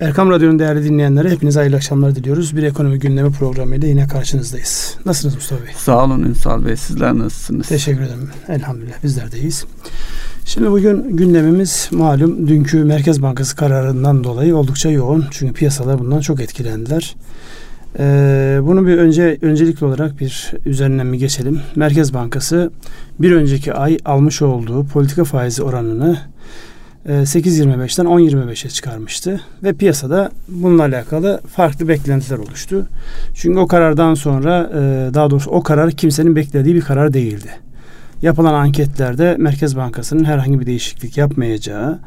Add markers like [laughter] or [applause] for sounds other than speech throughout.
Erkam Radyo'nun değerli dinleyenlere hepinize hayırlı akşamlar diliyoruz. Bir ekonomi gündemi programıyla yine karşınızdayız. Nasılsınız Mustafa Bey? Sağ olun Ünsal Bey. Sizler nasılsınız? Teşekkür ederim. Elhamdülillah bizler de iyiyiz. Şimdi bugün gündemimiz malum dünkü Merkez Bankası kararından dolayı oldukça yoğun. Çünkü piyasalar bundan çok etkilendiler. Ee, bunu bir önce öncelikli olarak bir üzerinden mi geçelim? Merkez Bankası bir önceki ay almış olduğu politika faizi oranını 8.25'ten e, 10.25'e çıkarmıştı ve piyasada bununla alakalı farklı beklentiler oluştu. Çünkü o karardan sonra e, daha doğrusu o karar kimsenin beklediği bir karar değildi. Yapılan anketlerde Merkez Bankası'nın herhangi bir değişiklik yapmayacağı,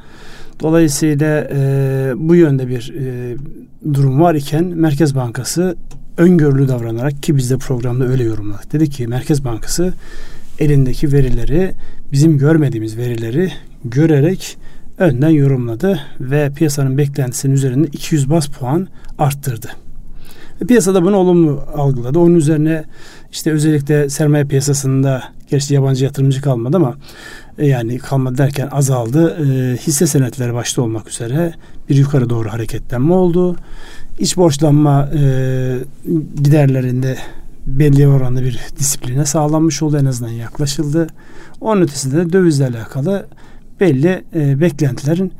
dolayısıyla e, bu yönde bir durum var iken Merkez Bankası öngörülü davranarak ki biz de programda öyle yorumladık. Dedi ki Merkez Bankası elindeki verileri bizim görmediğimiz verileri görerek önden yorumladı ve piyasanın beklentisinin üzerinde 200 bas puan arttırdı. Ve piyasada bunu olumlu algıladı. Onun üzerine işte özellikle sermaye piyasasında gerçi yabancı yatırımcı kalmadı ama e, yani kalmadı derken azaldı. E, hisse senetleri başta olmak üzere bir yukarı doğru hareketlenme oldu. İç borçlanma e, giderlerinde belli oranda bir disipline sağlanmış oldu en azından yaklaşıldı. Onun ötesinde de dövizle alakalı belli e, beklentilerin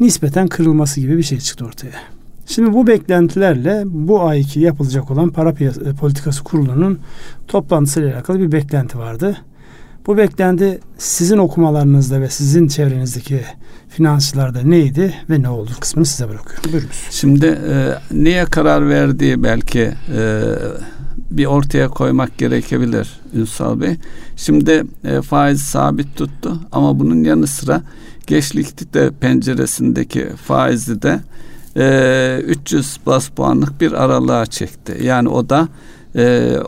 nispeten kırılması gibi bir şey çıktı ortaya. Şimdi bu beklentilerle bu ayki yapılacak olan para piyasa, e, politikası kurulunun toplantısıyla alakalı bir beklenti vardı. Bu beklenti sizin okumalarınızda ve sizin çevrenizdeki finansçılarda neydi ve ne oldu kısmını size bırakıyorum. Buyurunuz. Şimdi e, niye karar verdiği belki e, bir ortaya koymak gerekebilir Ünsal Bey. Şimdi e, faiz sabit tuttu ama bunun yanı sıra geç de penceresindeki faizi de e, 300 bas puanlık bir aralığa çekti. Yani o da e,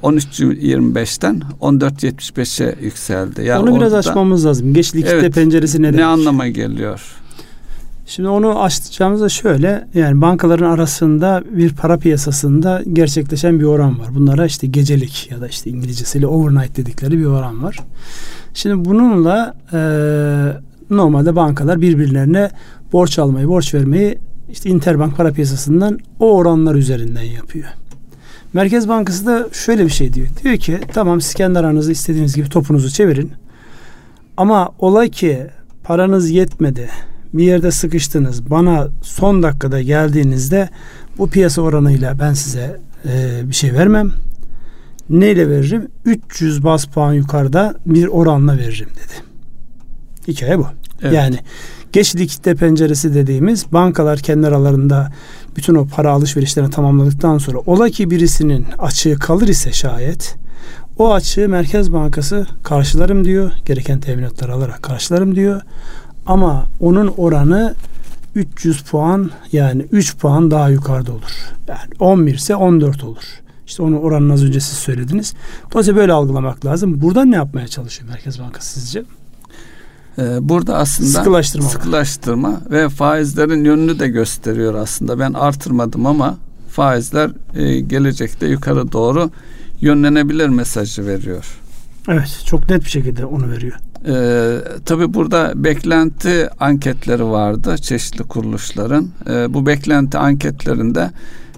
13.25'ten 14.75'e yükseldi. Yani Onu biraz açmamız lazım. Geç likidite evet, penceresi ne demek? Ne anlama geliyor? Şimdi onu açacağımızda şöyle yani bankaların arasında bir para piyasasında gerçekleşen bir oran var. Bunlara işte gecelik ya da işte İngilizcesiyle overnight dedikleri bir oran var. Şimdi bununla e, normalde bankalar birbirlerine borç almayı, borç vermeyi işte interbank para piyasasından o oranlar üzerinden yapıyor. Merkez Bankası da şöyle bir şey diyor. Diyor ki tamam siz kendi aranızda istediğiniz gibi topunuzu çevirin. Ama olay ki paranız yetmedi bir yerde sıkıştınız bana son dakikada geldiğinizde bu piyasa oranıyla ben size e, bir şey vermem. Neyle veririm? 300 bas puan yukarıda bir oranla veririm dedi. Hikaye bu. Evet. Yani geç likitte penceresi dediğimiz bankalar kendi aralarında bütün o para alışverişlerini tamamladıktan sonra ola ki birisinin açığı kalır ise şayet o açığı Merkez Bankası karşılarım diyor. Gereken teminatları alarak karşılarım diyor. Ama onun oranı 300 puan yani 3 puan daha yukarıda olur. Yani 11 ise 14 olur. İşte onu oranını az önce siz söylediniz. Dolayısıyla böyle algılamak lazım. Burada ne yapmaya çalışıyor Merkez Bankası sizce? Ee, burada aslında sıkılaştırma, sıkılaştırma ve faizlerin yönünü de gösteriyor aslında. Ben artırmadım ama faizler e, gelecekte yukarı doğru yönlenebilir mesajı veriyor. Evet çok net bir şekilde onu veriyor. Ee, tabii burada beklenti anketleri vardı çeşitli kuruluşların. Ee, bu beklenti anketlerinde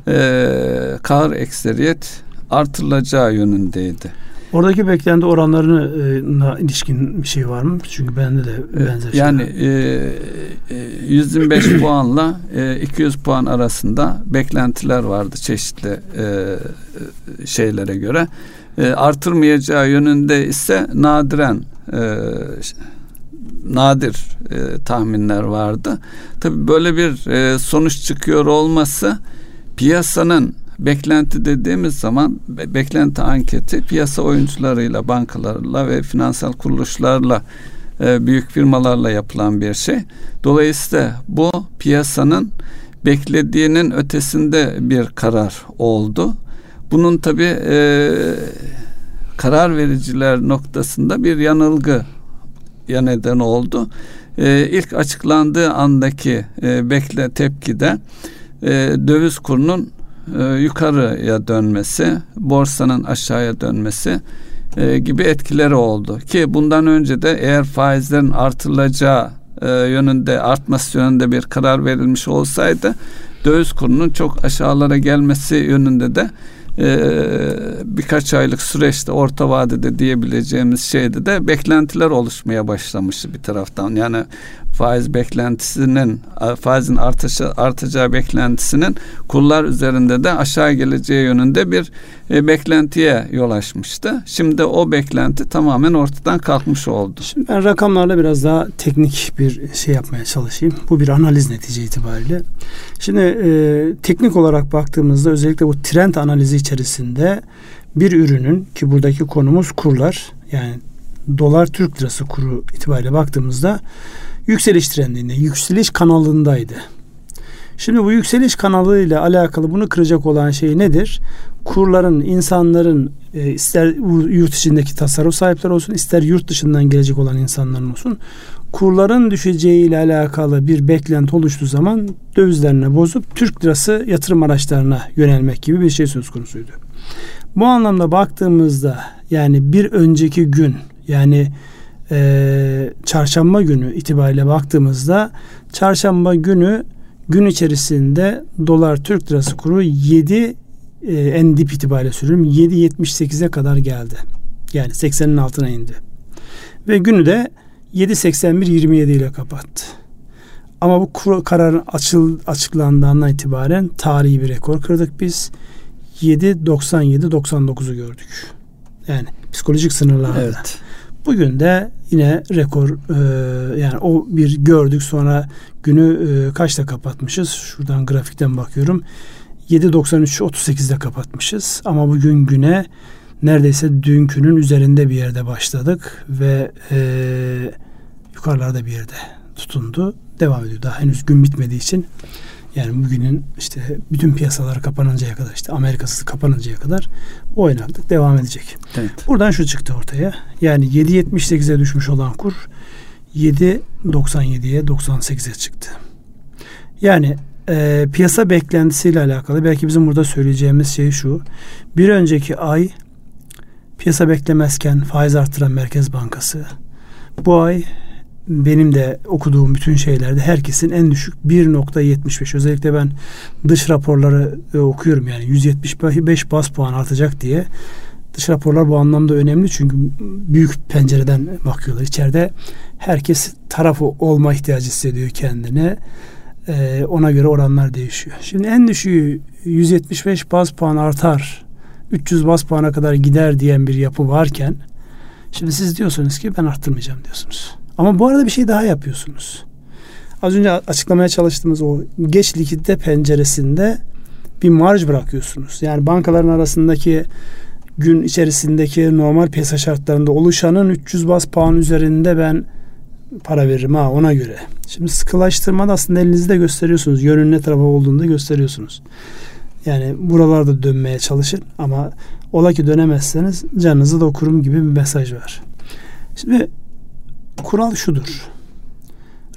e, kahır ekseriyet artırılacağı yönündeydi. Oradaki beklenti oranlarına e, ilişkin bir şey var mı? Çünkü bende de benzer yani, şeyler. Yani e, 125 e, [coughs] puanla e, 200 puan arasında beklentiler vardı çeşitli e, şeylere göre. E, artırmayacağı yönünde ise nadiren e, nadir e, tahminler vardı. Tabi böyle bir e, sonuç çıkıyor olması piyasanın beklenti dediğimiz zaman be, beklenti anketi piyasa oyuncularıyla, bankalarla ve finansal kuruluşlarla e, büyük firmalarla yapılan bir şey. Dolayısıyla bu piyasanın beklediğinin ötesinde bir karar oldu. Bunun tabi e, karar vericiler noktasında bir yanılgı ya neden oldu. E, ilk açıklandığı andaki e, bekle tepkide e, döviz kurunun e, yukarıya dönmesi, borsanın aşağıya dönmesi e, gibi etkileri oldu. Ki bundan önce de eğer faizlerin artırılacağı e, yönünde artması yönünde bir karar verilmiş olsaydı döviz kurunun çok aşağılara gelmesi yönünde de birkaç aylık süreçte orta vadede diyebileceğimiz şeyde de beklentiler oluşmaya başlamıştı bir taraftan. Yani faiz beklentisinin faizin artışı, artacağı beklentisinin kurlar üzerinde de aşağı geleceği yönünde bir e, beklentiye yol açmıştı. Şimdi o beklenti tamamen ortadan kalkmış oldu. Şimdi ben rakamlarla biraz daha teknik bir şey yapmaya çalışayım. Bu bir analiz netice itibariyle. Şimdi e, teknik olarak baktığımızda özellikle bu trend analizi içerisinde bir ürünün ki buradaki konumuz kurlar yani dolar Türk lirası kuru itibariyle baktığımızda yükseliş trendinde, yükseliş kanalındaydı. Şimdi bu yükseliş kanalıyla alakalı bunu kıracak olan şey nedir? Kurların, insanların e, ister yurt içindeki tasarruf sahipleri olsun, ister yurt dışından gelecek olan insanların olsun, kurların düşeceği ile alakalı bir beklenti oluştuğu zaman dövizlerine bozup Türk lirası yatırım araçlarına yönelmek gibi bir şey söz konusuydu. Bu anlamda baktığımızda yani bir önceki gün yani e, çarşamba günü itibariyle baktığımızda çarşamba günü gün içerisinde dolar Türk lirası kuru 7 e, en dip itibariyle söylüyorum 7.78'e kadar geldi. Yani 80'in altına indi. Ve günü de 7.81-27 ile kapattı. Ama bu kararın açıl, açıklandığından itibaren tarihi bir rekor kırdık biz. 7.97-99'u gördük. Yani psikolojik sınırlarda. Evet. Bugün de yine rekor e, yani o bir gördük sonra günü e, kaçta kapatmışız? Şuradan grafikten bakıyorum. 7.93 38'de kapatmışız ama bugün güne neredeyse dünkünün üzerinde bir yerde başladık ve e, yukarılarda bir yerde tutundu. Devam ediyor. Daha henüz gün bitmediği için yani bugünün işte bütün piyasalar kapanıncaya kadar işte Amerikası kapanıncaya kadar o oynaklık devam edecek. Evet. Buradan şu çıktı ortaya. Yani 7.78'e düşmüş olan kur 7.97'ye 98'e çıktı. Yani e, piyasa beklentisiyle alakalı belki bizim burada söyleyeceğimiz şey şu. Bir önceki ay piyasa beklemezken faiz arttıran Merkez Bankası bu ay benim de okuduğum bütün şeylerde herkesin en düşük 1.75 özellikle ben dış raporları e, okuyorum yani. 175 bas puan artacak diye. Dış raporlar bu anlamda önemli çünkü büyük pencereden bakıyorlar. İçeride herkes tarafı olma ihtiyacı hissediyor kendine. Ee, ona göre oranlar değişiyor. Şimdi en düşüğü 175 bas puan artar 300 bas puana kadar gider diyen bir yapı varken şimdi siz diyorsunuz ki ben arttırmayacağım diyorsunuz. Ama bu arada bir şey daha yapıyorsunuz. Az önce açıklamaya çalıştığımız o geç likidite penceresinde bir marj bırakıyorsunuz. Yani bankaların arasındaki gün içerisindeki normal piyasa şartlarında oluşanın 300 bas puan üzerinde ben para veririm ha ona göre. Şimdi sıkılaştırmada aslında elinizde gösteriyorsunuz. Yönün ne tarafa olduğunu da gösteriyorsunuz. Yani buralarda dönmeye çalışın ama ola ki dönemezseniz canınızı da okurum gibi bir mesaj var. Şimdi Kural şudur.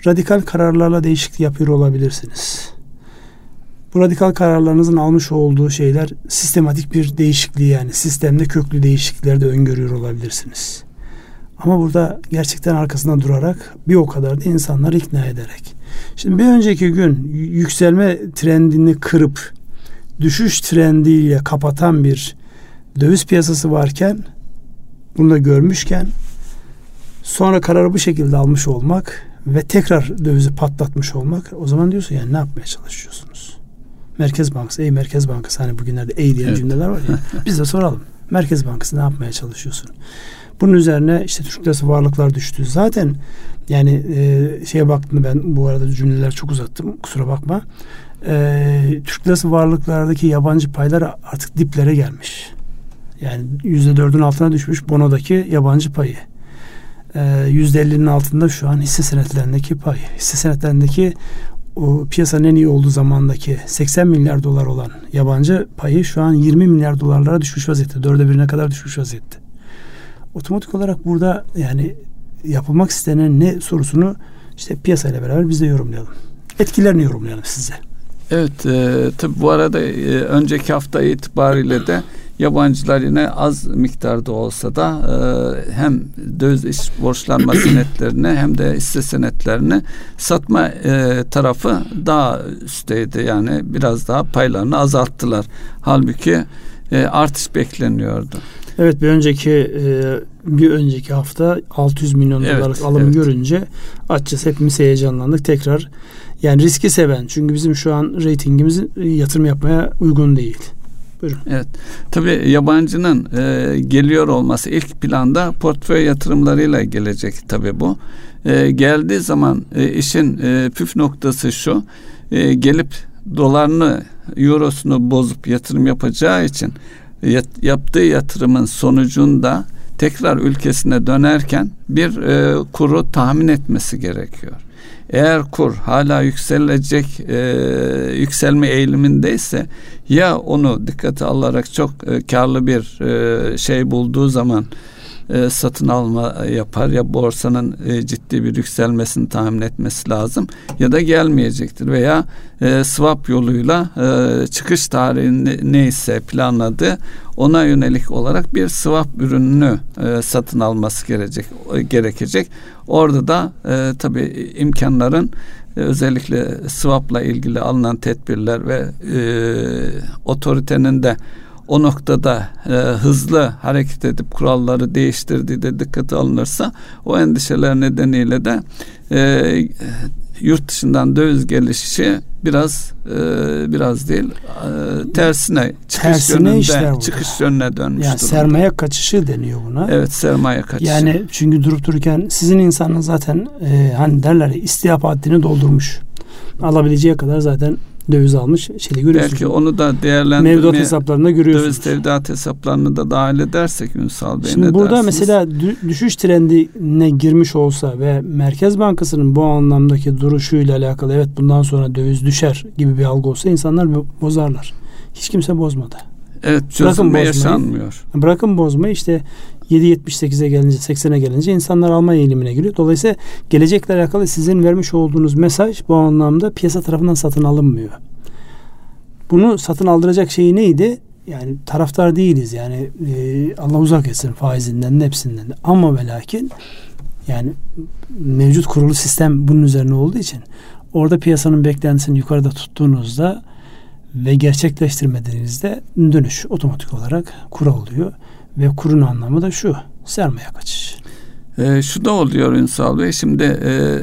Radikal kararlarla değişiklik yapıyor olabilirsiniz. Bu radikal kararlarınızın almış olduğu şeyler sistematik bir değişikliği yani sistemde köklü değişiklikler de öngörüyor olabilirsiniz. Ama burada gerçekten arkasında durarak bir o kadar da insanları ikna ederek. Şimdi bir önceki gün yükselme trendini kırıp düşüş trendiyle kapatan bir döviz piyasası varken bunu da görmüşken Sonra kararı bu şekilde almış olmak ve tekrar dövizi patlatmış olmak o zaman diyorsun yani ne yapmaya çalışıyorsunuz? Merkez Bankası, ey Merkez Bankası hani bugünlerde ey diyen evet. cümleler var ya [laughs] biz de soralım. Merkez Bankası ne yapmaya çalışıyorsun? Bunun üzerine işte Türk lirası varlıklar düştü. Zaten yani e, şeye baktım ben bu arada cümleler çok uzattım kusura bakma. E, Türk lirası varlıklardaki yabancı paylar artık diplere gelmiş. Yani yüzde dördün altına düşmüş bonodaki yabancı payı. %50'nin ee, altında şu an hisse senetlerindeki pay. Hisse senetlerindeki o piyasanın en iyi olduğu zamandaki 80 milyar dolar olan yabancı payı şu an 20 milyar dolarlara düşmüş vaziyette. Dörde birine kadar düşmüş vaziyette. Otomatik olarak burada yani yapılmak istenen ne sorusunu işte piyasayla beraber biz de yorumlayalım. Etkilerini yorumlayalım size. Evet, e, tabi bu arada e, önceki hafta itibariyle de yabancılar yine az miktarda olsa da e, hem döviz iş borçlanma senetlerini [clears throat] hem de hisse senetlerini satma e, tarafı daha üstteydi. Yani biraz daha paylarını azalttılar. Halbuki e, artış bekleniyordu. Evet bir önceki e, bir önceki hafta 600 milyon evet, dolarlık alımı evet. görünce açıkçası hepimiz heyecanlandık. Tekrar yani riski seven çünkü bizim şu an reytingimiz yatırım yapmaya uygun değil. Buyurun. Evet. Tabii yabancının e, geliyor olması ilk planda portföy yatırımlarıyla gelecek tabii bu. E, geldiği zaman e, işin e, püf noktası şu. E, gelip dolarını, eurosunu bozup yatırım yapacağı için yat, yaptığı yatırımın sonucunda tekrar ülkesine dönerken bir e, kuru tahmin etmesi gerekiyor. Eğer kur hala yükselecek e, yükselme eğilimindeyse ya onu dikkate alarak çok e, karlı bir e, şey bulduğu zaman e, satın alma yapar ya borsanın e, ciddi bir yükselmesini tahmin etmesi lazım ya da gelmeyecektir veya e, swap yoluyla e, çıkış tarihi neyse planladı ona yönelik olarak bir swap ürününü e, satın alması gerekecek gerekecek. Orada da e, tabii imkanların e, özellikle swap'la ilgili alınan tedbirler ve e, otoritenin de o noktada e, hızlı hareket edip kuralları değiştirdiği de dikkate alınırsa o endişeler nedeniyle de e, yurt dışından döviz gelişi biraz e, biraz değil e, tersine çıkış tersine yönünde çıkış yönüne dönmüş yani durumda. sermaye kaçışı deniyor buna. Evet sermaye kaçışı. Yani çünkü durup dururken sizin insanınız zaten e, hani derler istihap haddini doldurmuş. Alabileceği kadar zaten döviz almış şeyde görüyorsunuz. Belki onu da değerlendirmeye mevduat hesaplarında görüyorsunuz. Döviz tevdiat hesaplarını da dahil edersek Ünsal Bey Şimdi ne burada dersiniz? mesela düşüş trendine girmiş olsa ve Merkez Bankası'nın bu anlamdaki duruşuyla alakalı evet bundan sonra döviz düşer gibi bir algı olsa insanlar bozarlar. Hiç kimse bozmadı. Evet çözülme yaşanmıyor. Bırakın bozmayı işte 7.78'e gelince 80'e gelince insanlar alma eğilimine giriyor. Dolayısıyla gelecekle alakalı sizin vermiş olduğunuz mesaj bu anlamda piyasa tarafından satın alınmıyor. Bunu satın aldıracak şey neydi? Yani taraftar değiliz yani e, Allah uzak etsin faizinden hepsinden de. Ama ve lakin yani mevcut kurulu sistem bunun üzerine olduğu için orada piyasanın beklentisini yukarıda tuttuğunuzda ve gerçekleştirmediğinizde dönüş otomatik olarak kura oluyor. Ve kurun anlamı da şu. Sermaye kaçış. E, şu da oluyor Ünsal Bey. Şimdi e,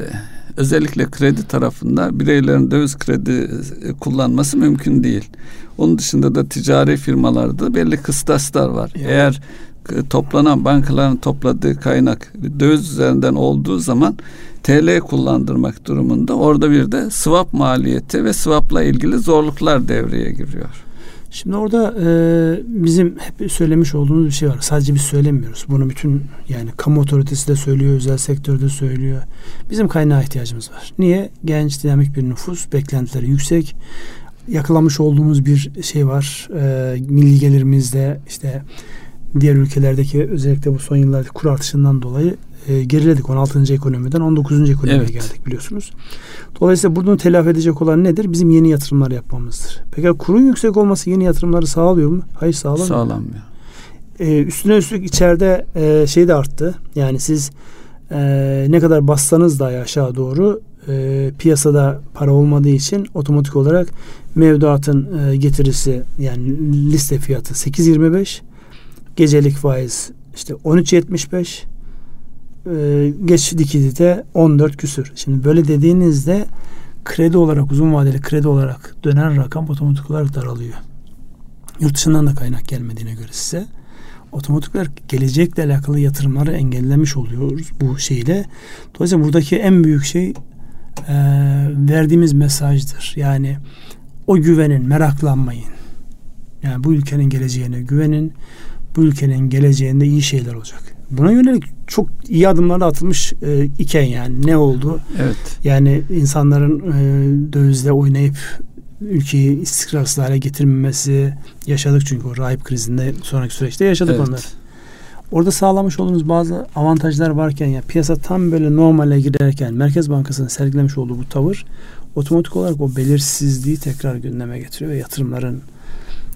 özellikle kredi tarafında bireylerin döviz kredi e, kullanması mümkün değil. Onun dışında da ticari firmalarda belli kıstaslar var. Yani. Eğer e, toplanan bankaların topladığı kaynak döviz üzerinden olduğu zaman TL kullandırmak durumunda orada bir de swap maliyeti ve swapla ilgili zorluklar devreye giriyor. Şimdi orada e, bizim hep söylemiş olduğumuz bir şey var. Sadece biz söylemiyoruz. Bunu bütün yani kamu otoritesi de söylüyor, özel sektörde söylüyor. Bizim kaynağa ihtiyacımız var. Niye? Genç, dinamik bir nüfus, beklentileri yüksek. Yakalamış olduğumuz bir şey var. E, milli gelirimizde işte diğer ülkelerdeki özellikle bu son yıllarda kur artışından dolayı e, geriledik 16. ekonomiden 19. ekonomiye evet. geldik biliyorsunuz. Dolayısıyla bunu telafi edecek olan nedir? Bizim yeni yatırımlar yapmamızdır. Peki kurun yüksek olması yeni yatırımları sağlıyor mu? Hayır sağlamıyor. Sağlamıyor. Ee, üstüne üstlük içeride e, şey de arttı. Yani siz e, ne kadar bassanız da aşağı doğru e, piyasada para olmadığı için otomatik olarak mevduatın e, getirisi yani liste fiyatı 8.25 gecelik faiz işte 13.75 e, geç likidite 14 küsür. Şimdi böyle dediğinizde kredi olarak uzun vadeli kredi olarak dönen rakam otomatik olarak daralıyor. Yurt dışından da kaynak gelmediğine göre size otomatik olarak gelecekle alakalı yatırımları engellemiş oluyoruz bu şeyle. Dolayısıyla buradaki en büyük şey e, verdiğimiz mesajdır. Yani o güvenin, meraklanmayın. Yani bu ülkenin geleceğine güvenin. Bu ülkenin geleceğinde iyi şeyler olacak. Buna yönelik çok iyi adımlar atılmış e, iken yani ne oldu? Evet. Yani insanların e, dövizle oynayıp ülkeyi istikrarsız hale getirmemesi yaşadık çünkü o rahip krizinde sonraki süreçte yaşadık evet. onları. Orada sağlamış olduğumuz bazı avantajlar varken ya piyasa tam böyle normale girerken Merkez Bankası'nın sergilemiş olduğu bu tavır otomatik olarak o belirsizliği tekrar gündeme getiriyor ve yatırımların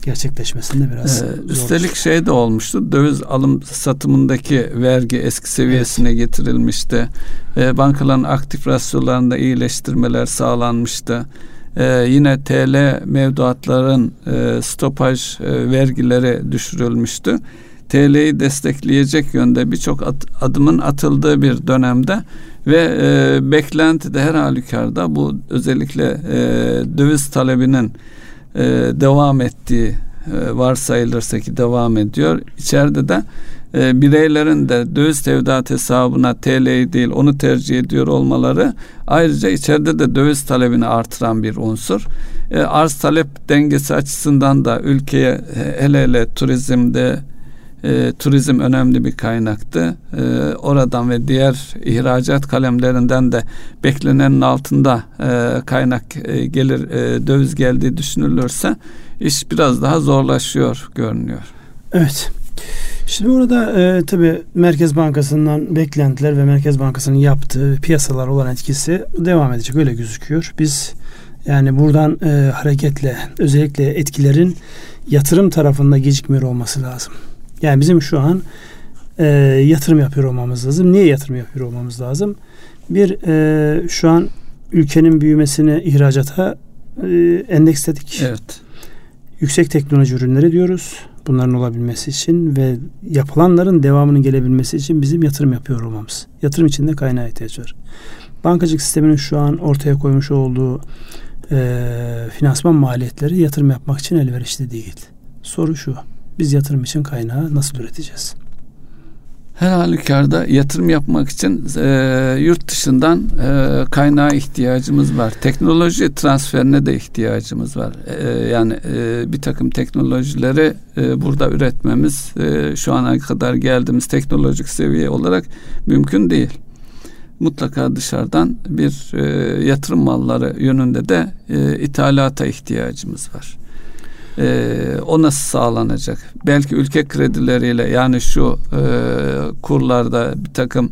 gerçekleşmesinde biraz ee, Üstelik şey de olmuştu. Döviz alım satımındaki vergi eski seviyesine evet. getirilmişti. Ee, bankaların aktif rasyolarında iyileştirmeler sağlanmıştı. Ee, yine TL mevduatların e, stopaj e, vergileri düşürülmüştü. TL'yi destekleyecek yönde birçok at, adımın atıldığı bir dönemde ve e, beklenti de her halükarda bu özellikle e, döviz talebinin e, devam ettiği e, varsayılırsa ki devam ediyor. İçeride de e, bireylerin de döviz tevdiat hesabına TL'yi değil onu tercih ediyor olmaları ayrıca içeride de döviz talebini artıran bir unsur. E, arz talep dengesi açısından da ülkeye hele hele turizmde e, turizm önemli bir kaynaktı. E, oradan ve diğer ihracat kalemlerinden de beklenenin altında e, kaynak e, gelir e, döviz geldiği düşünülürse iş biraz daha zorlaşıyor görünüyor. Evet. Şimdi burada e, tabi Merkez Bankası'ndan beklentiler ve Merkez Bankası'nın yaptığı piyasalar olan etkisi devam edecek öyle gözüküyor. Biz yani buradan e, hareketle özellikle etkilerin yatırım tarafında gecikmiyor olması lazım. Yani bizim şu an e, yatırım yapıyor olmamız lazım. Niye yatırım yapıyor olmamız lazım? Bir e, şu an ülkenin büyümesini ihracata e, endeksledik. Evet. Yüksek teknoloji ürünleri diyoruz. Bunların olabilmesi için ve yapılanların devamının gelebilmesi için bizim yatırım yapıyor olmamız. Yatırım için de kaynağı ihtiyaç var. Bankacılık sisteminin şu an ortaya koymuş olduğu e, finansman maliyetleri yatırım yapmak için elverişli değil. Soru şu. Biz yatırım için kaynağı nasıl üreteceğiz? Her halükarda yatırım yapmak için e, yurt dışından e, kaynağa ihtiyacımız var. Teknoloji transferine de ihtiyacımız var. E, yani e, bir takım teknolojileri e, burada üretmemiz e, şu ana kadar geldiğimiz teknolojik seviye olarak mümkün değil. Mutlaka dışarıdan bir e, yatırım malları yönünde de e, ithalata ihtiyacımız var e, o nasıl sağlanacak? Belki ülke kredileriyle yani şu e, kurlarda bir takım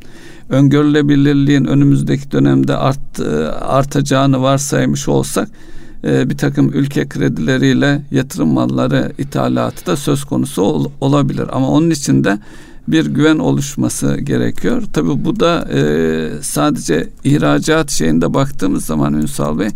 öngörülebilirliğin önümüzdeki dönemde art, e, artacağını varsaymış olsak e, bir takım ülke kredileriyle yatırım malları ithalatı da söz konusu ol, olabilir. Ama onun için de bir güven oluşması gerekiyor. Tabii bu da e, sadece ihracat şeyinde baktığımız zaman Ünsal Bey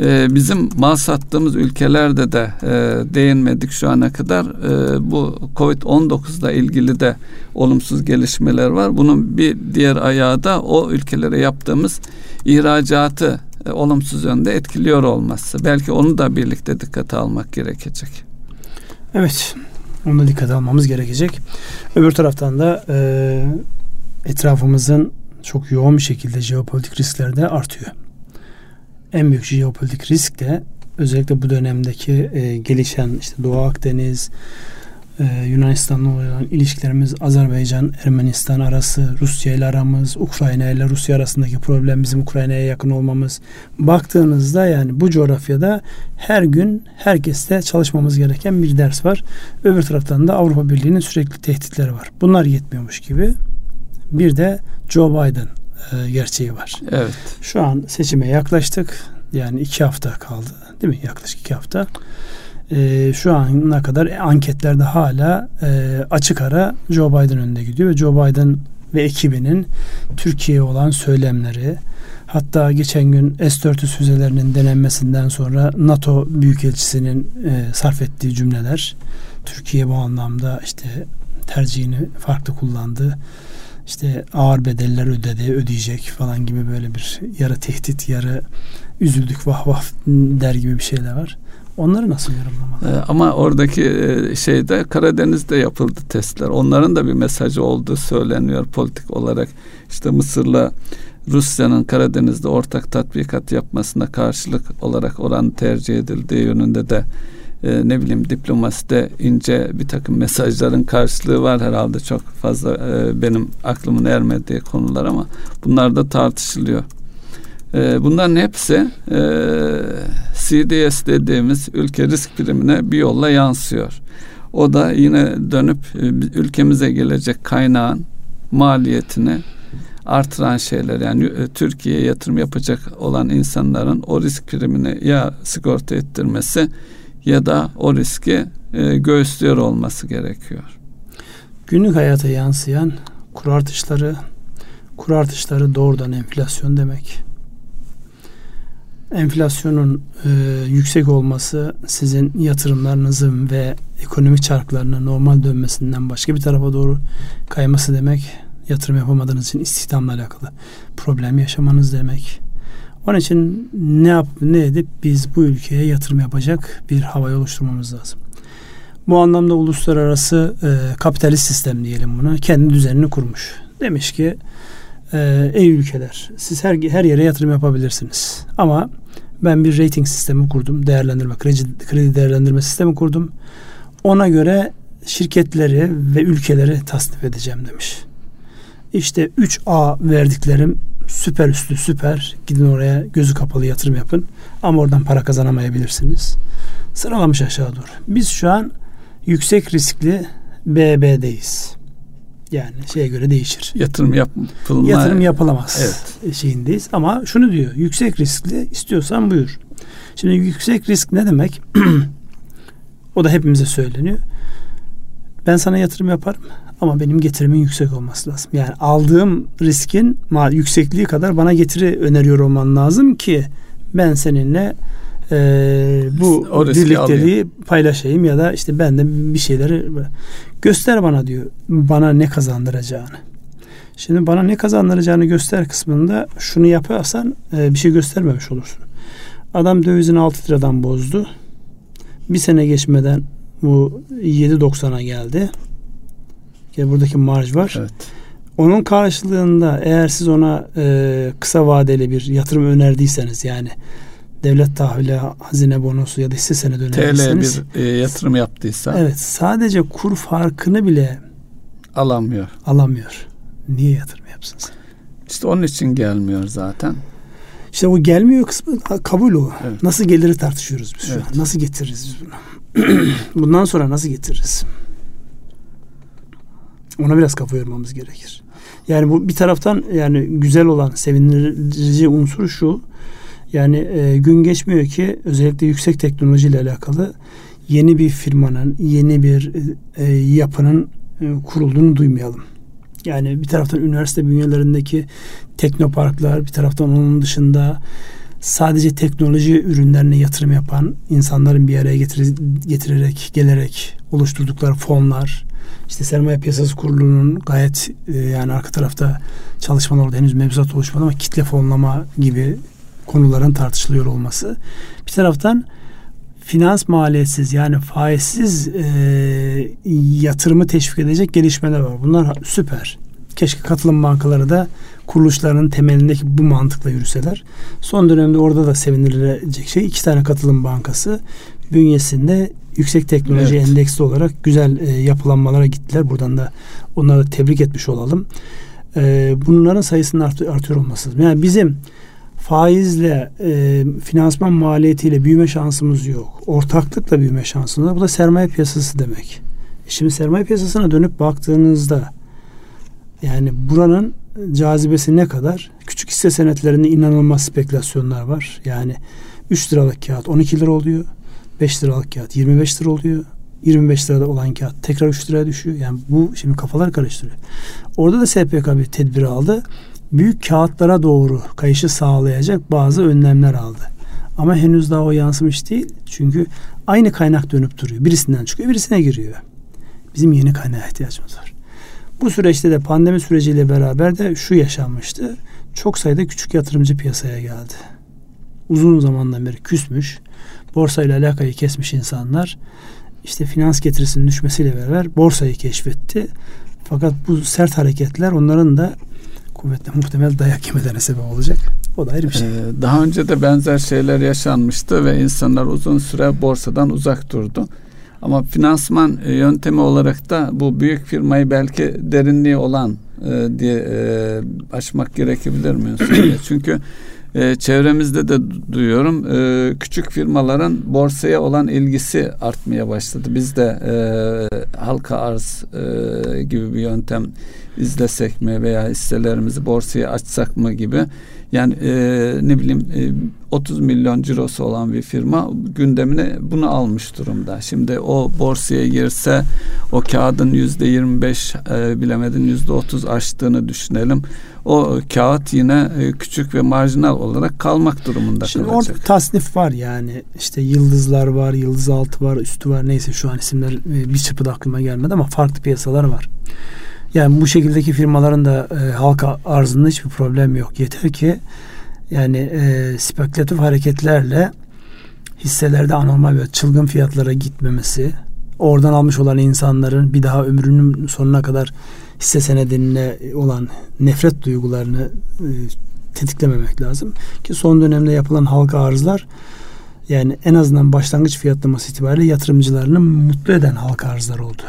e, bizim mal sattığımız ülkelerde de e, değinmedik şu ana kadar. E, bu Covid-19 ile ilgili de olumsuz gelişmeler var. Bunun bir diğer ayağı da o ülkelere yaptığımız ihracatı e, olumsuz yönde etkiliyor olması. Belki onu da birlikte dikkate almak gerekecek. Evet. Onu da dikkate almamız gerekecek. Öbür taraftan da e, etrafımızın çok yoğun bir şekilde jeopolitik riskler de artıyor en büyük jeopolitik risk de özellikle bu dönemdeki e, gelişen işte Doğu Akdeniz, e, Yunanistan'la olan ilişkilerimiz, Azerbaycan, Ermenistan arası, Rusya ile aramız, Ukrayna ile Rusya arasındaki problem bizim Ukrayna'ya yakın olmamız. Baktığınızda yani bu coğrafyada her gün herkeste çalışmamız gereken bir ders var. Öbür taraftan da Avrupa Birliği'nin sürekli tehditleri var. Bunlar yetmiyormuş gibi. Bir de Joe Biden e, gerçeği var. Evet. Şu an seçime yaklaştık. Yani iki hafta kaldı. Değil mi? Yaklaşık iki hafta. E, şu ana kadar anketlerde hala e, açık ara Joe Biden önünde gidiyor ve Joe Biden ve ekibinin Türkiye'ye olan söylemleri hatta geçen gün S-400 füzelerinin denenmesinden sonra NATO Büyükelçisi'nin e, sarf ettiği cümleler Türkiye bu anlamda işte tercihini farklı kullandı işte ağır bedeller ödedi, ödeyecek falan gibi böyle bir yarı tehdit, yarı üzüldük vah vah der gibi bir şeyler var. Onları nasıl yorumlamalı? Ee, ama oradaki e, şeyde Karadeniz'de yapıldı testler. Onların da bir mesajı olduğu söyleniyor politik olarak. İşte Mısır'la Rusya'nın Karadeniz'de ortak tatbikat yapmasına karşılık olarak oran tercih edildiği yönünde de e, ne bileyim diplomaside ince bir takım mesajların karşılığı var herhalde çok fazla e, benim aklımın ermediği konular ama bunlar da tartışılıyor. E, bunların hepsi e, CDS dediğimiz ülke risk primine bir yolla yansıyor. O da yine dönüp e, ülkemize gelecek kaynağın maliyetini artıran şeyler yani e, Türkiye'ye yatırım yapacak olan insanların o risk primini ya sigorta ettirmesi ya da o riski e, göğüslüyor olması gerekiyor. Günlük hayata yansıyan kur artışları, kur artışları doğrudan enflasyon demek. Enflasyonun e, yüksek olması sizin yatırımlarınızın ve ekonomik çarklarının normal dönmesinden başka bir tarafa doğru kayması demek. Yatırım yapamadığınız için istihdamla alakalı problem yaşamanız demek. Onun için ne yap ne edip biz bu ülkeye yatırım yapacak bir havayı oluşturmamız lazım. Bu anlamda uluslararası e, kapitalist sistem diyelim buna kendi düzenini kurmuş. Demiş ki e, ey ülkeler siz her her yere yatırım yapabilirsiniz. Ama ben bir rating sistemi kurdum. Değerlendirme, kredi, kredi değerlendirme sistemi kurdum. Ona göre şirketleri ve ülkeleri tasnif edeceğim demiş. İşte 3A verdiklerim süper üstü süper. Gidin oraya gözü kapalı yatırım yapın. Ama oradan para kazanamayabilirsiniz. Sıralamış aşağı doğru. Biz şu an yüksek riskli BB'deyiz. Yani şeye göre değişir. Yatırım yapılma yatırım yapılamaz evet. şeyindeyiz. Ama şunu diyor. Yüksek riskli istiyorsan buyur. Şimdi yüksek risk ne demek? [clears throat] o da hepimize söyleniyor. Ben sana yatırım yaparım ama benim getirimin yüksek olması lazım. Yani aldığım riskin yüksekliği kadar bana getiri öneriyor olman lazım ki ben seninle e, bu birlikteliği alayım. paylaşayım ya da işte ben de bir şeyleri göster bana diyor. Bana ne kazandıracağını. Şimdi bana ne kazandıracağını göster kısmında şunu yaparsan e, bir şey göstermemiş olursun. Adam dövizin 6 liradan bozdu. Bir sene geçmeden bu 7.90'a geldi. Yani buradaki marj var. Evet. Onun karşılığında eğer siz ona e, kısa vadeli bir yatırım önerdiyseniz yani devlet tahvili, hazine bonosu ya da hisse senedi önerirseniz TL bir e, yatırım yaptıysa evet sadece kur farkını bile alamıyor. Alamıyor. Niye yatırım yapsın? İşte onun için gelmiyor zaten. İşte o gelmiyor kısmı kabul o. Evet. Nasıl geliri tartışıyoruz biz evet. şu an. Nasıl getiririz biz bunu? [clears throat] Bundan sonra nasıl getiririz? Ona biraz kafa yormamız gerekir. Yani bu bir taraftan yani güzel olan sevindirici unsur şu. Yani e, gün geçmiyor ki özellikle yüksek teknoloji ile alakalı yeni bir firmanın, yeni bir e, yapının e, kurulduğunu duymayalım. Yani bir taraftan üniversite bünyelerindeki teknoparklar, bir taraftan onun dışında sadece teknoloji ürünlerine yatırım yapan insanların bir araya getir getirerek, gelerek oluşturdukları fonlar, işte sermaye piyasası kurulunun gayet e, yani arka tarafta çalışmalar orada henüz mevzuat oluşmadı ama kitle fonlama gibi konuların tartışılıyor olması. Bir taraftan finans maliyetsiz yani faizsiz e, yatırımı teşvik edecek gelişmeler var. Bunlar süper. Keşke katılım bankaları da kuruluşlarının temelindeki bu mantıkla yürüseler. Son dönemde orada da sevinilecek şey iki tane katılım bankası bünyesinde yüksek teknoloji evet. endeksli olarak güzel e, yapılanmalara gittiler. Buradan da onları tebrik etmiş olalım. E, bunların sayısının art, artıyor olması lazım. Yani bizim faizle, e, finansman maliyetiyle büyüme şansımız yok. Ortaklıkla büyüme şansımız var. Bu da sermaye piyasası demek. E şimdi sermaye piyasasına dönüp baktığınızda yani buranın cazibesi ne kadar? Küçük hisse senetlerinde inanılmaz spekülasyonlar var. Yani 3 liralık kağıt 12 lira oluyor. 5 liralık kağıt 25 lira oluyor. 25 lirada olan kağıt tekrar 3 liraya düşüyor. Yani bu şimdi kafalar karıştırıyor. Orada da SPK bir tedbir aldı. Büyük kağıtlara doğru kayışı sağlayacak bazı önlemler aldı. Ama henüz daha o yansımış değil. Çünkü aynı kaynak dönüp duruyor. Birisinden çıkıyor, birisine giriyor. Bizim yeni kaynağa ihtiyacımız var. Bu süreçte de pandemi süreciyle beraber de şu yaşanmıştı. Çok sayıda küçük yatırımcı piyasaya geldi. Uzun zamandan beri küsmüş, borsayla alakayı kesmiş insanlar işte finans getirisinin düşmesiyle beraber borsayı keşfetti. Fakat bu sert hareketler onların da kuvvetle muhtemel dayak yemelerine sebep olacak. O da ayrı bir şey. Ee, daha önce de benzer şeyler yaşanmıştı ve insanlar uzun süre borsadan uzak durdu. Ama finansman e, yöntemi olarak da bu büyük firmayı belki derinliği olan e, diye e, açmak gerekebilir mi? [clears throat] Çünkü e, çevremizde de duyuyorum e, küçük firmaların borsaya olan ilgisi artmaya başladı. Biz de e, halka arz e, gibi bir yöntem izlesek mi veya hisselerimizi borsaya açsak mı gibi Yani e, ne bileyim e, 30 milyon cirosu olan bir firma gündemine bunu almış durumda. Şimdi o borsaya girse o kağıdın yüzde 25 e, bilemedin yüzde 30 aştığını düşünelim. O kağıt yine e, küçük ve marjinal olarak kalmak durumunda Şimdi kalacak. orada tasnif var yani işte yıldızlar var, yıldız altı var, üstü var neyse şu an isimler e, bir çırpıda aklıma gelmedi ama farklı piyasalar var. Yani bu şekildeki firmaların da e, halka arzında hiçbir problem yok. Yeter ki yani e, spekülatif hareketlerle hisselerde anormal ve çılgın fiyatlara gitmemesi, oradan almış olan insanların bir daha ömrünün sonuna kadar hisse senedine olan nefret duygularını e, tetiklememek lazım. Ki son dönemde yapılan halka arzlar yani en azından başlangıç fiyatlaması itibariyle yatırımcılarını mutlu eden halka arzlar oldu.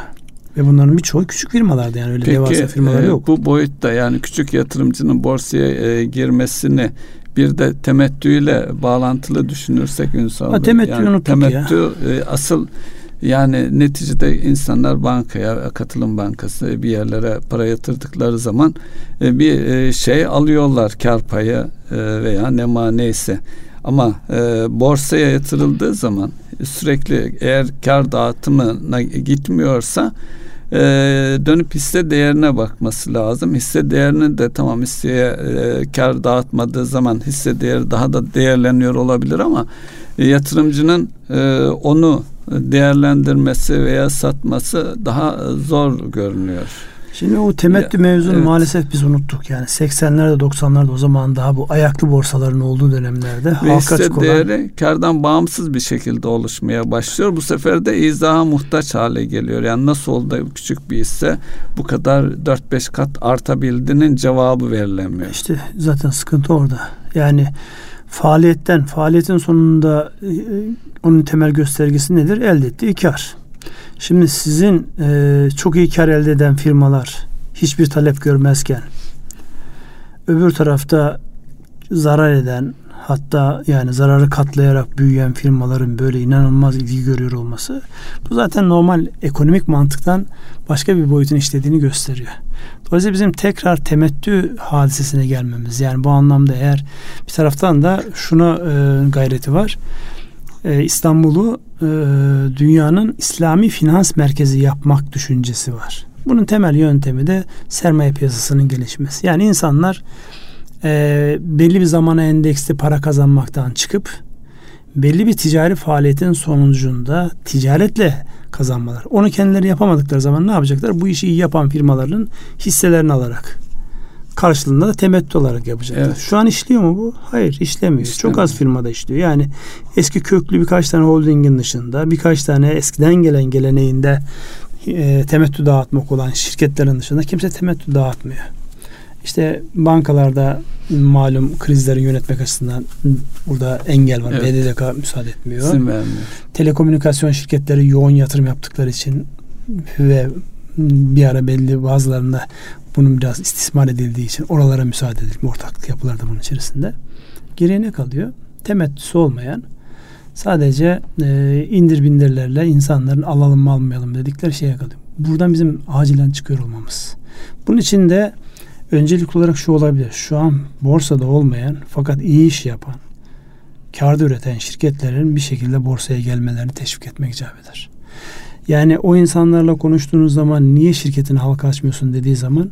Ve bunların birçoğu küçük firmalardı yani öyle Peki, devasa firmalar e, yok. Bu boyutta yani küçük yatırımcının borsaya e, girmesini bir de temettüyle bağlantılı düşünürsek Ünsal Bey, temettüyü yani unuttuk temettü e, asıl yani neticede insanlar bankaya, katılım bankası bir yerlere para yatırdıkları zaman e, bir e, şey alıyorlar kar payı e, veya nema neyse. Ama e, borsaya yatırıldığı zaman sürekli eğer kar dağıtımına gitmiyorsa e, dönüp hisse değerine bakması lazım. Hisse değerini de tamam hisseye e, kar dağıtmadığı zaman hisse değeri daha da değerleniyor olabilir ama e, yatırımcının e, onu değerlendirmesi veya satması daha zor görünüyor. Şimdi o temettü Ya, mevzunu evet. maalesef biz unuttuk. Yani 80'lerde 90'larda o zaman daha bu ayaklı borsaların olduğu dönemlerde Ve halka hisse olan değeri kardan bağımsız bir şekilde oluşmaya başlıyor. Bu sefer de izaha muhtaç hale geliyor. Yani nasıl oldu küçük bir hisse bu kadar 4-5 kat artabildiğinin cevabı verilemiyor. işte zaten sıkıntı orada. Yani faaliyetten faaliyetin sonunda e, onun temel göstergesi nedir? Elde ettiği kar. Şimdi sizin e, çok iyi kar elde eden firmalar hiçbir talep görmezken öbür tarafta zarar eden hatta yani zararı katlayarak büyüyen firmaların böyle inanılmaz ilgi görüyor olması bu zaten normal ekonomik mantıktan başka bir boyutun işlediğini gösteriyor. Dolayısıyla bizim tekrar temettü hadisesine gelmemiz yani bu anlamda eğer bir taraftan da şuna e, gayreti var. E, İstanbul'u e, dünyanın İslami finans merkezi yapmak düşüncesi var. Bunun temel yöntemi de sermaye piyasasının gelişmesi. Yani insanlar e, belli bir zamana endeksli para kazanmaktan çıkıp belli bir ticari faaliyetin sonucunda ticaretle kazanmalar. Onu kendileri yapamadıkları zaman ne yapacaklar? Bu işi iyi yapan firmaların hisselerini alarak karşılığında da temettü olarak yapacaklar. Evet. Şu an işliyor mu bu? Hayır işlemiyor. İşlemiyor. Çok az firmada işliyor. Yani eski köklü birkaç tane holdingin dışında birkaç tane eskiden gelen geleneğinde e, temettü dağıtmak olan şirketlerin dışında kimse temettü dağıtmıyor. İşte bankalarda malum krizleri yönetmek açısından burada engel var. Evet. BDDK müsaade etmiyor. Telekomünikasyon şirketleri yoğun yatırım yaptıkları için ve bir ara belli bazılarında bunun biraz istismar edildiği için oralara müsaade edilmiyor. Ortaklık yapılar da bunun içerisinde. Geriye ne kalıyor? Temettüsü olmayan sadece e, indir bindirlerle insanların alalım mı almayalım dedikleri şeye kalıyor. Buradan bizim acilen çıkıyor olmamız. Bunun için de öncelik olarak şu olabilir. Şu an borsada olmayan fakat iyi iş yapan, kârda üreten şirketlerin bir şekilde borsaya gelmelerini teşvik etmek icap eder. Yani o insanlarla konuştuğunuz zaman niye şirketini halka açmıyorsun dediği zaman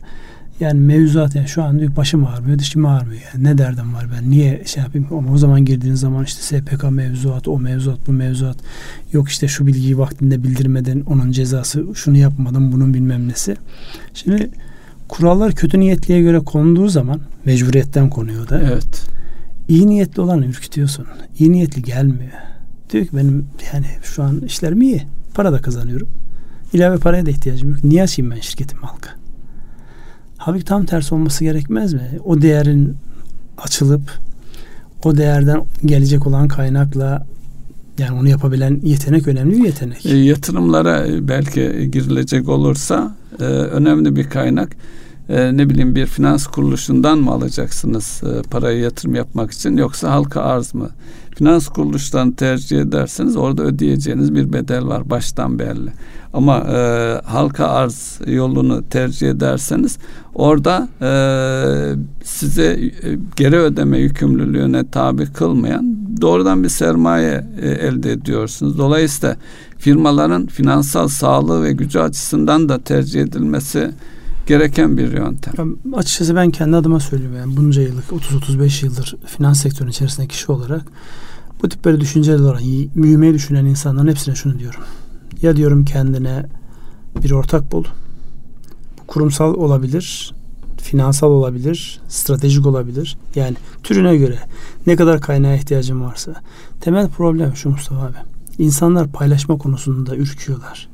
yani mevzuat yani şu an diyor başım ağrımıyor, dişim ağrımıyor. Yani ne derdim var ben niye şey yapayım ama o zaman girdiğiniz zaman işte SPK mevzuat, o mevzuat, bu mevzuat yok işte şu bilgiyi vaktinde bildirmeden onun cezası şunu yapmadım bunun bilmem nesi. Şimdi kurallar kötü niyetliye göre konduğu zaman mecburiyetten konuyor da. Evet. İyi niyetli olanı ürkütüyorsun. İyi niyetli gelmiyor. Diyor ki benim yani şu an işlerim iyi. Para da kazanıyorum. İlave paraya da ihtiyacım yok. Niye açayım ben şirketimi halka? Halbuki tam tersi olması gerekmez mi? O değerin açılıp o değerden gelecek olan kaynakla yani onu yapabilen yetenek önemli bir yetenek. E, yatırımlara belki girilecek olursa e, önemli bir kaynak. e, ne bileyim bir finans kuruluşundan mı alacaksınız e, parayı yatırım yapmak için yoksa halka arz mı? Finans kuruluşlarını tercih ederseniz orada ödeyeceğiniz bir bedel var baştan belli. Ama e, halka arz yolunu tercih ederseniz orada e, size e, geri ödeme yükümlülüğüne tabi kılmayan doğrudan bir sermaye e, elde ediyorsunuz. Dolayısıyla firmaların finansal sağlığı ve gücü açısından da tercih edilmesi gereken bir yöntem. Ya, açıkçası ben kendi adıma söylüyorum yani bunca yıllık 30-35 yıldır finans sektörünün içerisinde kişi olarak bu tip böyle düşünceler olan büyümeyi düşünen insanların hepsine şunu diyorum. Ya diyorum kendine bir ortak bul. Bu kurumsal olabilir, finansal olabilir, stratejik olabilir. Yani türüne göre ne kadar kaynağa ihtiyacın varsa. Temel problem şu Mustafa abi. İnsanlar paylaşma konusunda ürküyorlar.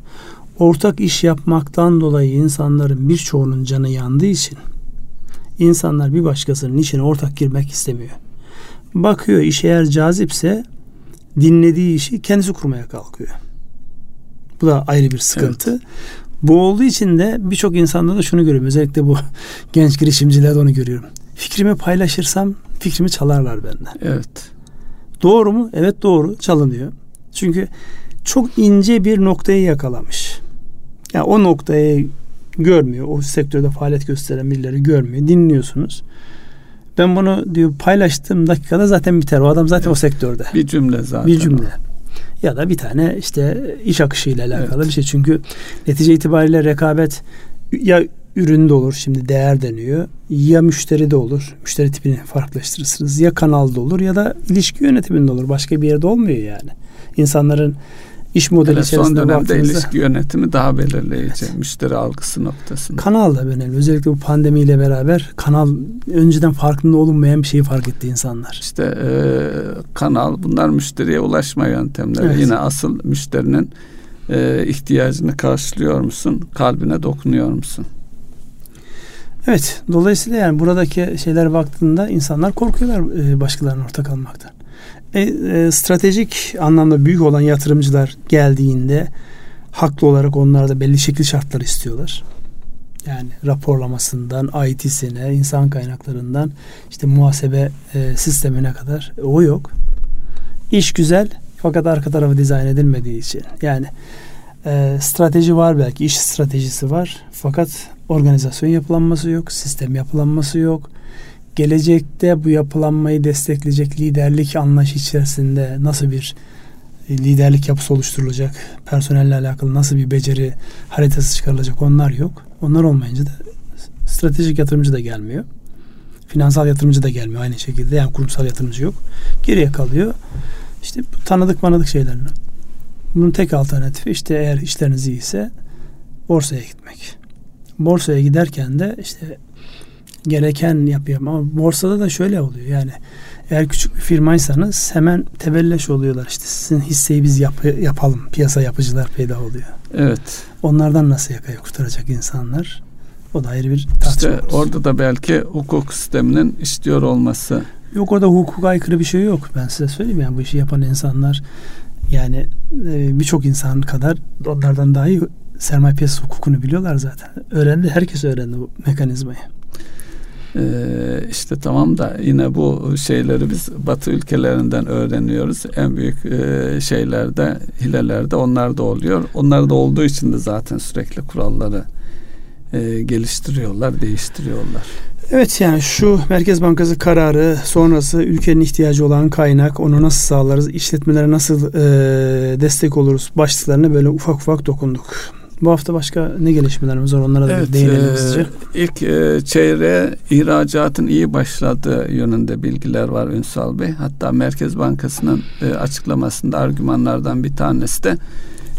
Ortak iş yapmaktan dolayı insanların birçoğunun canı yandığı için insanlar bir başkasının işine ortak girmek istemiyor. Bakıyor iş eğer cazipse dinlediği işi kendisi kurmaya kalkıyor. Bu da ayrı bir sıkıntı. Evet. Bu olduğu için de birçok insanda da şunu görüyorum. Özellikle bu [laughs] genç girişimcilerde onu görüyorum. Fikrimi paylaşırsam fikrimi çalarlar benden. Evet. Doğru mu? Evet doğru. Çalınıyor. Çünkü çok ince bir noktayı yakalamış. Yani o noktayı görmüyor. O sektörde faaliyet gösteren birileri görmüyor. Dinliyorsunuz. Ben bunu diyor paylaştığım dakikada zaten biter. O adam zaten evet. o sektörde. Bir cümle zaten. Bir cümle. Ya da bir tane işte iş akışı ile alakalı evet. bir şey. Çünkü netice itibariyle rekabet ya üründe olur şimdi değer deniyor. Ya müşteride olur. Müşteri tipini farklılaştırırsınız. Ya kanalda olur ya da ilişki yönetiminde olur. Başka bir yerde olmuyor yani. İnsanların iş modeli Hele son dönemde ilişki yönetimi daha belirleyici evet. müşteri algısı noktasında. Kanal da önemli. Özellikle bu pandemiyle beraber kanal önceden farkında olunmayan bir şeyi fark etti insanlar. İşte e, kanal bunlar müşteriye ulaşma yöntemleri. Evet. Yine asıl müşterinin e, ihtiyacını karşılıyor musun? Kalbine dokunuyor musun? Evet. Dolayısıyla yani buradaki şeyler baktığında insanlar korkuyorlar e, başkalarının ortak almaktan. E, e, stratejik anlamda büyük olan yatırımcılar geldiğinde haklı olarak onlar da belli şekil şartlar istiyorlar. Yani raporlamasından, IT'sine, insan kaynaklarından işte muhasebe e, sistemine kadar o yok. İş güzel fakat arka tarafı dizayn edilmediği için. Yani e, strateji var belki, iş stratejisi var fakat organizasyon yapılanması yok, sistem yapılanması yok gelecekte bu yapılanmayı destekleyecek liderlik anlayışı içerisinde nasıl bir e, liderlik yapısı oluşturulacak, personelle alakalı nasıl bir beceri haritası çıkarılacak onlar yok. Onlar olmayınca da stratejik yatırımcı da gelmiyor. Finansal yatırımcı da gelmiyor aynı şekilde. Yani kurumsal yatırımcı yok. Geriye kalıyor. İşte tanıdık manıdık şeylerini. Bunun tek alternatifi işte eğer işleriniz iyiyse borsaya gitmek. Borsaya giderken de işte gereken yapıyorum. Ama borsada da şöyle oluyor yani eğer küçük bir firmaysanız hemen tebelleş oluyorlar. İşte sizin hisseyi biz yap, yapalım. Piyasa yapıcılar peyda oluyor. Evet. Onlardan nasıl yakayı kurtaracak insanlar? O da ayrı bir tartışma. İşte orada da belki hukuk sisteminin istiyor olması. Yok orada hukuka aykırı bir şey yok. Ben size söyleyeyim yani bu işi yapan insanlar yani e, birçok insan kadar onlardan daha iyi sermaye piyasası hukukunu biliyorlar zaten. Öğrendi. Herkes öğrendi bu mekanizmayı. Ee, işte tamam da yine bu şeyleri biz Batı ülkelerinden öğreniyoruz. En büyük e, şeylerde, hilelerde onlar da oluyor. Onlar da olduğu için de zaten sürekli kuralları e, geliştiriyorlar, değiştiriyorlar. Evet yani şu Merkez Bankası kararı sonrası ülkenin ihtiyacı olan kaynak onu nasıl sağlarız, işletmelere nasıl e, destek oluruz başlıklarına böyle ufak ufak dokunduk. Bu hafta başka ne gelişmelerimiz var onlara da evet, değinelim hızlıca. İlk e, çeyreğe ihracatın iyi başladığı yönünde bilgiler var Ünsal Bey. Hatta Merkez Bankası'nın e, açıklamasında argümanlardan bir tanesi de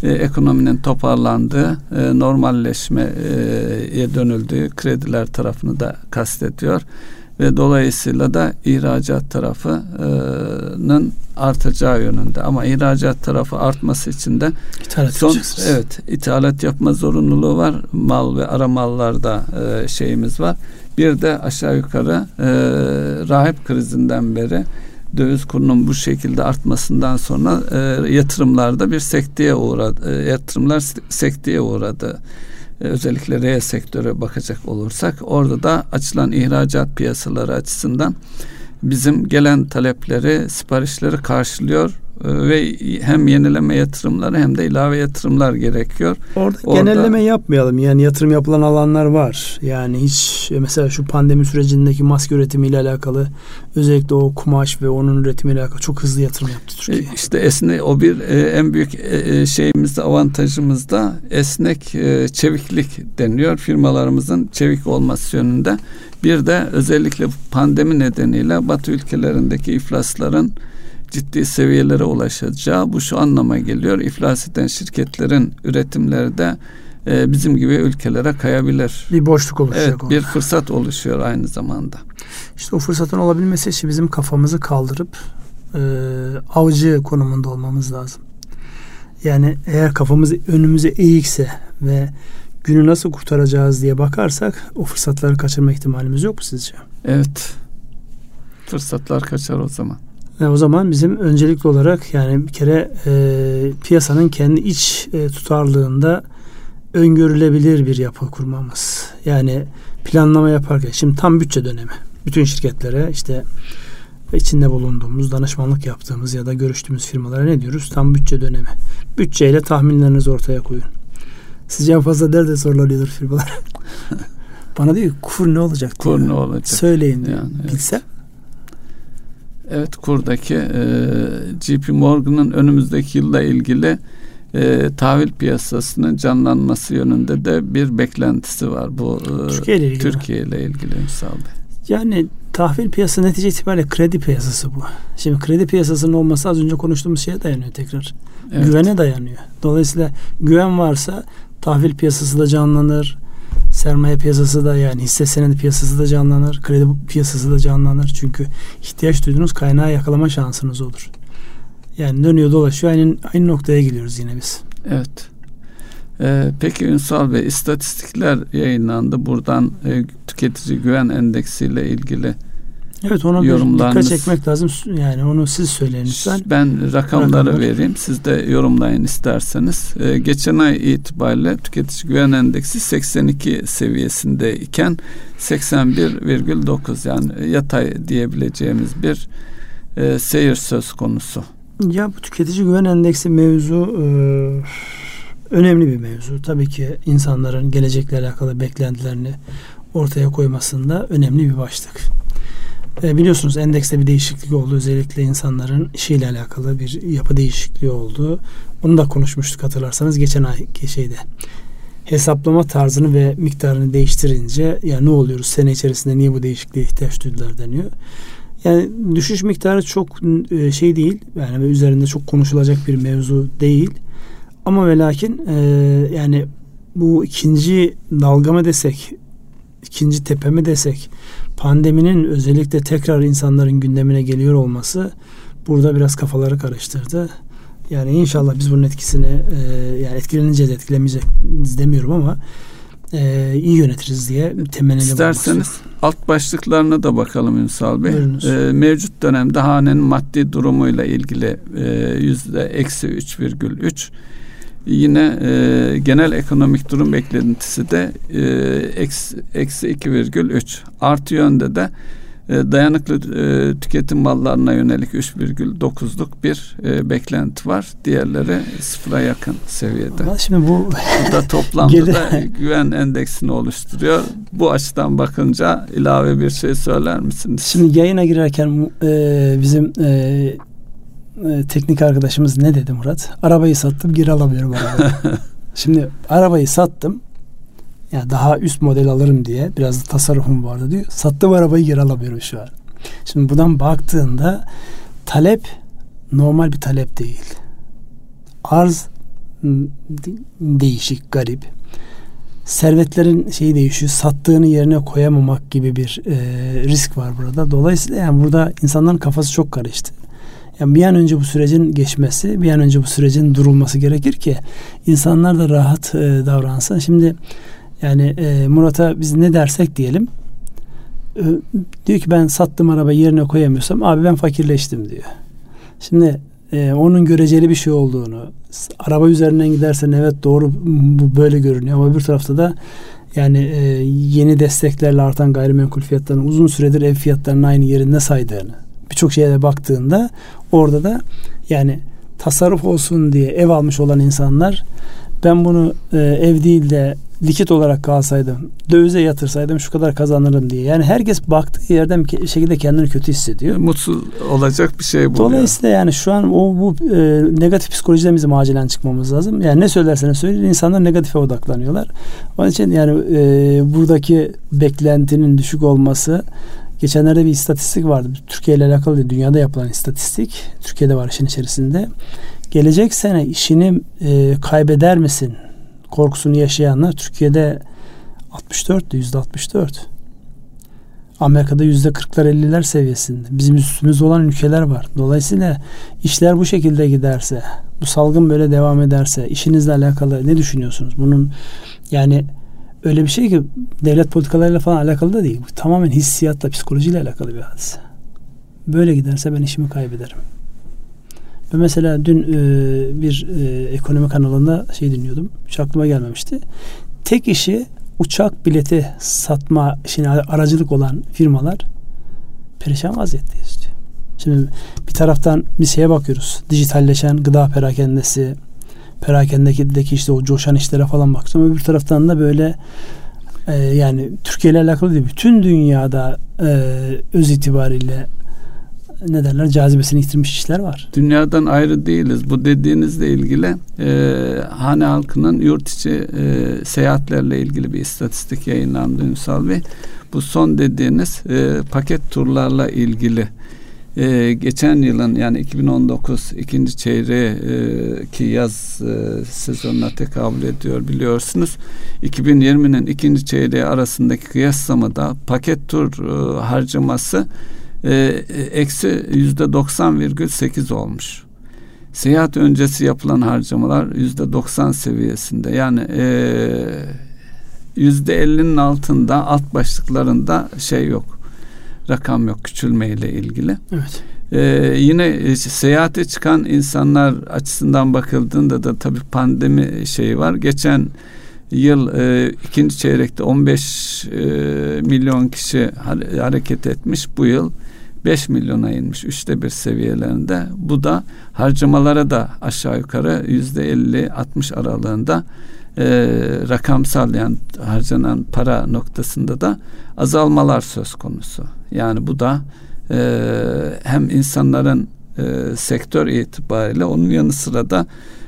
e, ekonominin toparlandığı, e, normalleşmeye dönüldüğü krediler tarafını da kastediyor ve dolayısıyla da ihracat tarafının artacağı yönünde. Ama ihracat tarafı artması için de ithalat son evet ithalat yapma zorunluluğu var. Mal ve ara mallarda e, şeyimiz var. Bir de aşağı yukarı e, rahip krizinden beri döviz kurunun bu şekilde artmasından sonra e, yatırımlarda bir sekteye uğradı. E, yatırımlar sekteye uğradı. Özellikle reel sektöre bakacak olursak orada da açılan ihracat piyasaları açısından bizim gelen talepleri, siparişleri karşılıyor. e, ve hem yenileme yatırımları hem de ilave yatırımlar gerekiyor. Orada, Orada genelleme yapmayalım. Yani yatırım yapılan alanlar var. Yani hiç mesela şu pandemi sürecindeki maske üretimiyle alakalı özellikle o kumaş ve onun üretimiyle alakalı çok hızlı yatırım yaptı Türkiye. E, işte esnek o bir e, en büyük e, şeyimiz de avantajımız da esnek e, çeviklik deniyor. Firmalarımızın çevik olması yönünde. Bir de özellikle pandemi nedeniyle Batı ülkelerindeki iflasların ciddi seviyelere ulaşacağı bu şu anlama geliyor. İflas eden şirketlerin üretimleri de e, bizim gibi ülkelere kayabilir. Bir boşluk oluşacak. Evet, bir fırsat oluşuyor aynı zamanda. İşte o fırsatın olabilmesi için bizim kafamızı kaldırıp e, avcı konumunda olmamız lazım. Yani eğer kafamız önümüze eğikse ve günü nasıl kurtaracağız diye bakarsak o fırsatları kaçırma ihtimalimiz yok mu sizce? Evet. Fırsatlar kaçar o zaman. E, o zaman bizim öncelikli olarak yani bir kere e, piyasanın kendi iç e, tutarlığında öngörülebilir bir yapı kurmamız. Yani planlama yaparken şimdi tam bütçe dönemi. Bütün şirketlere işte içinde bulunduğumuz, danışmanlık yaptığımız ya da görüştüğümüz firmalara ne diyoruz? Tam bütçe dönemi. Bütçeyle tahminlerinizi ortaya koyun. Sizce en fazla nerede sorulanıyordur firmalar? [laughs] Bana diyor kur ne olacak? Kur ne olacak? Söyleyin. Yani, evet. Bilsem Evet kurdaki e, JP Morgan'ın önümüzdeki yılla ilgili e, tahvil piyasasının canlanması yönünde de bir beklentisi var. Bu e, Türkiye ile ilgili. Türkiye ile ilgili Ünsal Bey. Yani tahvil piyasası netice itibariyle kredi piyasası bu. Şimdi kredi piyasasının olması az önce konuştuğumuz şeye dayanıyor tekrar. Evet. Güvene dayanıyor. Dolayısıyla güven varsa tahvil piyasası da canlanır sermaye piyasası da yani hisse senedi piyasası da canlanır. Kredi piyasası da canlanır. Çünkü ihtiyaç duyduğunuz kaynağı yakalama şansınız olur. Yani dönüyor dolaşıyor aynı, aynı noktaya geliyoruz yine biz. Evet. Ee, peki Ünsal Bey istatistikler yayınlandı. Buradan e, tüketici güven endeksiyle ilgili Evet ona bir dikkat çekmek lazım. Yani onu siz söyleyin lütfen. Ben rakamları Rakamlar. vereyim. Siz de yorumlayın isterseniz. Ee, geçen ay itibariyle tüketici güven endeksi 82 seviyesinde iken 81,9 yani yatay diyebileceğimiz bir e, seyir söz konusu. Ya bu tüketici güven endeksi mevzu e, önemli bir mevzu. Tabii ki insanların gelecekle alakalı beklentilerini ortaya koymasında önemli bir başlık. E, biliyorsunuz endekste bir değişiklik oldu. Özellikle insanların işiyle alakalı bir yapı değişikliği oldu. Bunu da konuşmuştuk hatırlarsanız geçen ay şeyde. Hesaplama tarzını ve miktarını değiştirince ya ne oluyoruz sene içerisinde niye bu değişikliğe ihtiyaç duydular deniyor. Yani düşüş miktarı çok e, şey değil. Yani üzerinde çok konuşulacak bir mevzu değil. Ama ve lakin e, yani bu ikinci dalga mı desek, ikinci tepe mi desek, pandeminin özellikle tekrar insanların gündemine geliyor olması burada biraz kafaları karıştırdı. Yani inşallah biz bunun etkisini e, yani etkileneceğiz etkilemeyeceğiz demiyorum ama e, iyi yönetiriz diye temenni İsterseniz alt başlıklarına da bakalım Ünsal Bey. E, mevcut dönemde hanenin maddi durumuyla ilgili e, yüzde eksi 3,3 Yine e, genel ekonomik durum beklentisi de e, eksi, eksi 2,3. Artı yönde de e, dayanıklı e, tüketim mallarına yönelik 3,9'luk bir e, beklenti var. Diğerleri sıfıra yakın seviyede. Ama şimdi bu, bu da toplamda da güven endeksini oluşturuyor. Bu açıdan bakınca ilave bir şey söyler misiniz? Şimdi yayına girerken e, bizim e, e, teknik arkadaşımız ne dedi Murat? Arabayı sattım geri alamıyorum arabayı. [laughs] Şimdi arabayı sattım. Ya yani daha üst model alırım diye biraz da tasarrufum vardı diyor. Sattım arabayı geri alamıyorum şu an. Şimdi buradan baktığında talep normal bir talep değil. Arz değişik, garip. Servetlerin şeyi değişiyor. Sattığını yerine koyamamak gibi bir e, risk var burada. Dolayısıyla yani burada insanların kafası çok karıştı. Yani bir an önce bu sürecin geçmesi, bir an önce bu sürecin durulması gerekir ki insanlar da rahat e, davransın. Şimdi yani e, Murat'a biz ne dersek diyelim e, diyor ki ben sattım araba yerine koyamıyorsam abi ben fakirleştim diyor. Şimdi e, onun göreceli bir şey olduğunu, araba üzerinden gidersen evet doğru bu böyle görünüyor ama bir tarafta da yani e, yeni desteklerle artan gayrimenkul fiyatlarının uzun süredir ev fiyatlarının aynı yerinde saydığını birçok şeye de baktığında orada da yani tasarruf olsun diye ev almış olan insanlar ben bunu e, ev değil de likit olarak kalsaydım, dövize yatırsaydım şu kadar kazanırım diye. Yani herkes baktığı yerden bir şekilde kendini kötü hissediyor. Mutsuz olacak bir şey bu. Dolayısıyla yani şu an o bu e, negatif psikolojiden bizim acilen çıkmamız lazım. Yani ne söylerseniz söyleyin insanlar negatife odaklanıyorlar. Onun için yani e, buradaki beklentinin düşük olması Geçenlerde bir istatistik vardı. Türkiye ile alakalı değil, dünyada yapılan istatistik. Türkiye'de var işin içerisinde. Gelecek sene işini e, kaybeder misin korkusunu yaşayanlar Türkiye'de 64 yüzde 64. Amerika'da yüzde 40'lar 50'ler seviyesinde. Bizim üstümüzde olan ülkeler var. Dolayısıyla işler bu şekilde giderse, bu salgın böyle devam ederse, işinizle alakalı ne düşünüyorsunuz? Bunun yani öyle bir şey ki devlet politikalarıyla falan alakalı da değil. Bu tamamen hissiyatla, psikolojiyle alakalı bir hadise. Böyle giderse ben işimi kaybederim. Ve mesela dün e, bir e, ekonomi kanalında şey dinliyordum. Hiç aklıma gelmemişti. Tek işi uçak bileti satma işine aracılık olan firmalar perişan vaziyetteyiz diyor. Şimdi bir taraftan bir şeye bakıyoruz. Dijitalleşen gıda perakendesi, perakendeki işte o coşan işlere falan bakacağım. Öbür taraftan da böyle e, yani Türkiye ile alakalı değil. Bütün dünyada e, öz itibariyle ne derler cazibesini yitirmiş işler var. Dünyadan ayrı değiliz. Bu dediğinizle ilgili e, hane halkının yurt içi e, seyahatlerle ilgili bir istatistik yayınlandı Ünsal Bey. Bu son dediğiniz e, paket turlarla ilgili ee, geçen yılın yani 2019 ikinci çeyreği e, ki yaz e, sezonuna tekabül ediyor biliyorsunuz. 2020'nin ikinci çeyreği arasındaki kıyaslamada paket tur e, harcaması e, eksi yüzde 90,8 olmuş. Seyahat öncesi yapılan harcamalar yüzde 90 seviyesinde. Yani e, yüzde 50'nin altında alt başlıklarında şey yok rakam yok küçülmeyle ilgili. Evet. Ee, yine e, seyahate çıkan insanlar açısından bakıldığında da tabii pandemi şeyi var. Geçen yıl e, ikinci çeyrekte 15 e, milyon kişi hareket etmiş. Bu yıl 5 milyona inmiş. Üçte bir seviyelerinde. Bu da harcamalara da aşağı yukarı yüzde 50-60 aralığında e, rakamsal yani harcanan para noktasında da azalmalar söz konusu. Yani bu da e, hem insanların e, sektör itibariyle onun yanı sıra da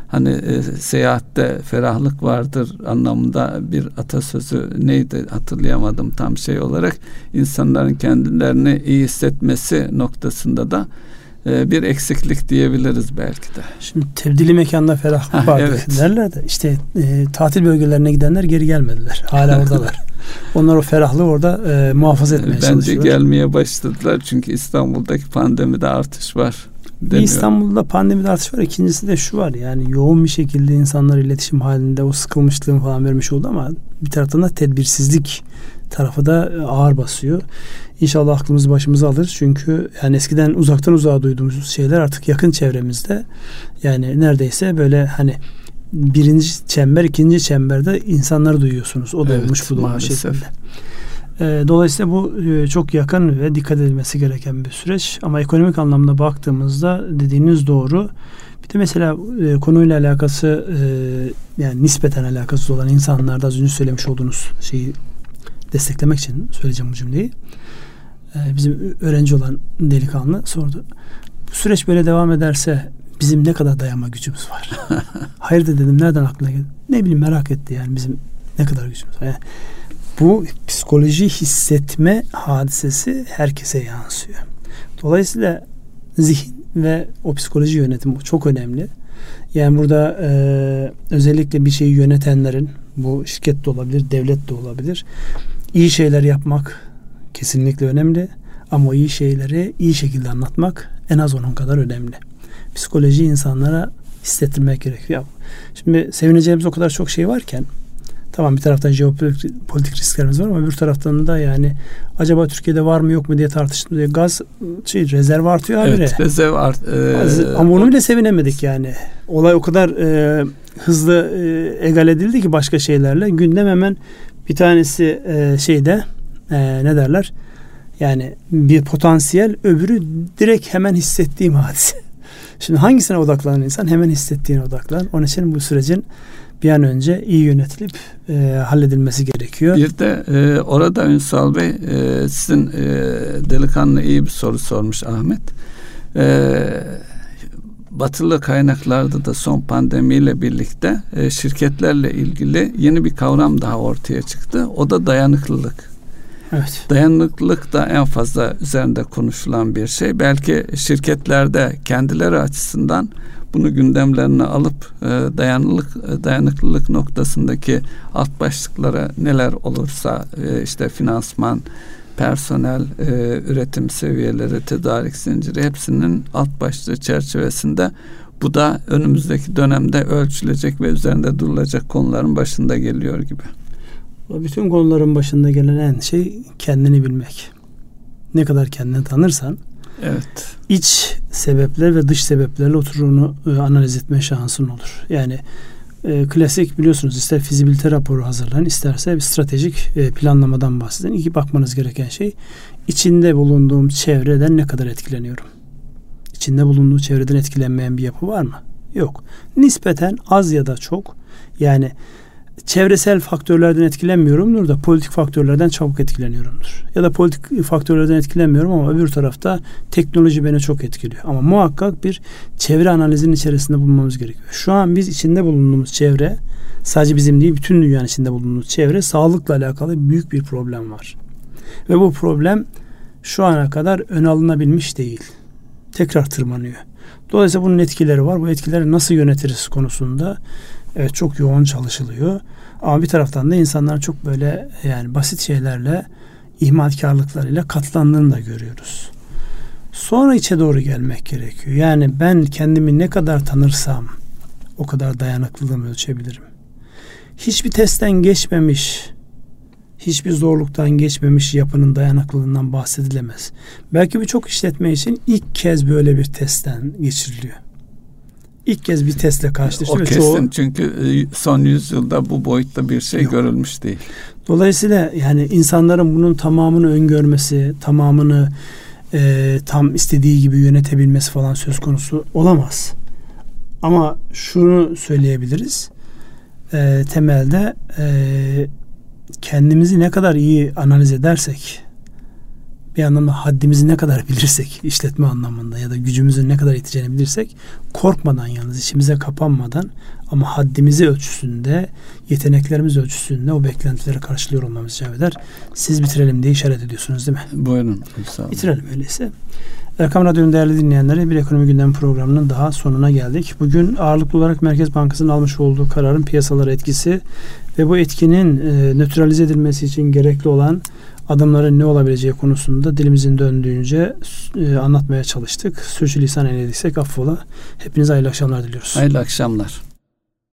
hani e, seyahatte ferahlık vardır anlamında bir atasözü neydi hatırlayamadım tam şey olarak insanların kendilerini iyi hissetmesi noktasında da e, bir eksiklik diyebiliriz belki de. Şimdi tebdili mekanda ferahlık vardır evet. derler de işte e, tatil bölgelerine gidenler geri gelmediler. Hala oradalar. [laughs] Onlar o ferahlığı orada e, muhafaza etmeye Bence çalışıyorlar. Bence gelmeye başladılar çünkü İstanbul'daki pandemide artış var. Deniyor. İstanbul'da pandemide artış var. İkincisi de şu var yani yoğun bir şekilde insanlar iletişim halinde o sıkılmışlığın falan vermiş oldu ama bir taraftan da tedbirsizlik tarafı da ağır basıyor. İnşallah aklımızı başımıza alır. Çünkü yani eskiden uzaktan uzağa duyduğumuz şeyler artık yakın çevremizde. Yani neredeyse böyle hani birinci çember, ikinci çemberde insanları duyuyorsunuz. O da evet, olmuş bu da olmuş şekilde. E, dolayısıyla bu e, çok yakın ve dikkat edilmesi gereken bir süreç. Ama ekonomik anlamda baktığımızda dediğiniz doğru. Bir de mesela e, konuyla alakası yani nispeten alakasız olan insanlarda az önce söylemiş olduğunuz şeyi desteklemek için söyleyeceğim bu cümleyi. bizim öğrenci olan delikanlı sordu. Bu süreç böyle devam ederse bizim ne kadar dayanma gücümüz var. [laughs] Hayır da dedim nereden aklına geldi? Ne bileyim merak etti yani bizim ne kadar gücümüz var. Yani bu psikoloji hissetme hadisesi herkese yansıyor. Dolayısıyla zihin ve o psikoloji yönetimi çok önemli. Yani burada e, özellikle bir şeyi yönetenlerin bu şirket de olabilir, devlet de olabilir. İyi şeyler yapmak kesinlikle önemli. Ama o iyi şeyleri iyi şekilde anlatmak en az onun kadar önemli psikoloji insanlara hissettirmek gerekiyor. Şimdi sevineceğimiz o kadar çok şey varken Tamam bir taraftan jeopolitik risklerimiz var ama öbür taraftan da yani acaba Türkiye'de var mı yok mu diye tartıştım diye gaz şey rezerv artıyor evet, habire. rezerv art, e, ama onu bile sevinemedik yani. Olay o kadar e, hızlı e, egal edildi ki başka şeylerle. Gündem hemen bir tanesi e, şeyde e, ne derler? Yani bir potansiyel öbürü direkt hemen hissettiğim hadise. [laughs] Şimdi hangisine odaklanan insan hemen hissettiğine odaklan. Onun için bu sürecin bir an önce iyi yönetilip e, halledilmesi gerekiyor. Bir de e, orada Ünsal Bey e, sizin e, delikanlı iyi bir soru sormuş Ahmet. E, batılı kaynaklarda da son pandemiyle birlikte e, şirketlerle ilgili yeni bir kavram daha ortaya çıktı. O da dayanıklılık. Evet. Dayanıklılık da en fazla üzerinde konuşulan bir şey. Belki şirketlerde kendileri açısından bunu gündemlerine alıp e, dayanıklılık e, dayanıklılık noktasındaki alt başlıklara neler olursa e, işte finansman, personel, e, üretim seviyeleri, tedarik zinciri hepsinin alt başlığı çerçevesinde bu da önümüzdeki dönemde ölçülecek ve üzerinde durulacak konuların başında geliyor gibi. Bütün konuların başında gelen en şey kendini bilmek. Ne kadar kendini tanırsan evet. iç sebepler ve dış sebeplerle oturunu e, analiz etme şansın olur. Yani e, klasik biliyorsunuz ister fizibilite raporu hazırlayın isterse bir stratejik e, planlamadan bahsedin. İki bakmanız gereken şey içinde bulunduğum çevreden ne kadar etkileniyorum? İçinde bulunduğu çevreden etkilenmeyen bir yapı var mı? Yok. Nispeten az ya da çok yani çevresel faktörlerden etkilenmiyorumdur da politik faktörlerden çabuk etkileniyorumdur. Ya da politik faktörlerden etkilenmiyorum ama öbür tarafta teknoloji beni çok etkiliyor. Ama muhakkak bir çevre analizinin içerisinde bulunmamız gerekiyor. Şu an biz içinde bulunduğumuz çevre sadece bizim değil bütün dünyanın içinde bulunduğumuz çevre sağlıkla alakalı büyük bir problem var. Ve bu problem şu ana kadar ön alınabilmiş değil. Tekrar tırmanıyor. Dolayısıyla bunun etkileri var. Bu etkileri nasıl yönetiriz konusunda Evet çok yoğun çalışılıyor. Ama bir taraftan da insanlar çok böyle yani basit şeylerle ihmalkarlıklarıyla katlandığını da görüyoruz. Sonra içe doğru gelmek gerekiyor. Yani ben kendimi ne kadar tanırsam o kadar dayanıklılığımı ölçebilirim. Hiçbir testten geçmemiş, hiçbir zorluktan geçmemiş yapının dayanıklılığından bahsedilemez. Belki birçok işletme için ilk kez böyle bir testten geçiriliyor ilk kez bir testle karşılaştı. O kesin çoğu... çünkü e, son yüzyılda bu boyutta bir şey Yok. görülmüş değil. Dolayısıyla yani insanların bunun tamamını öngörmesi, tamamını e, tam istediği gibi yönetebilmesi falan söz konusu olamaz. Ama şunu söyleyebiliriz. E, temelde e, kendimizi ne kadar iyi analiz edersek bir anlamda haddimizi ne kadar bilirsek işletme anlamında ya da gücümüzün ne kadar yeteceğini bilirsek korkmadan yalnız içimize kapanmadan ama haddimizi ölçüsünde yeteneklerimiz ölçüsünde o beklentileri karşılıyor olmamız icap eder. Siz bitirelim diye işaret ediyorsunuz değil mi? Buyurun. Sağ olun. Bitirelim öyleyse. Erkam Radyo'nun değerli dinleyenleri bir ekonomi gündem programının daha sonuna geldik. Bugün ağırlıklı olarak Merkez Bankası'nın almış olduğu kararın piyasalara etkisi ve bu etkinin e, nötralize edilmesi için gerekli olan adımların ne olabileceği konusunda dilimizin döndüğünce e, anlatmaya çalıştık. Sürçülisan eylediysek affola. Hepinize hayırlı akşamlar diliyoruz. Hayırlı akşamlar.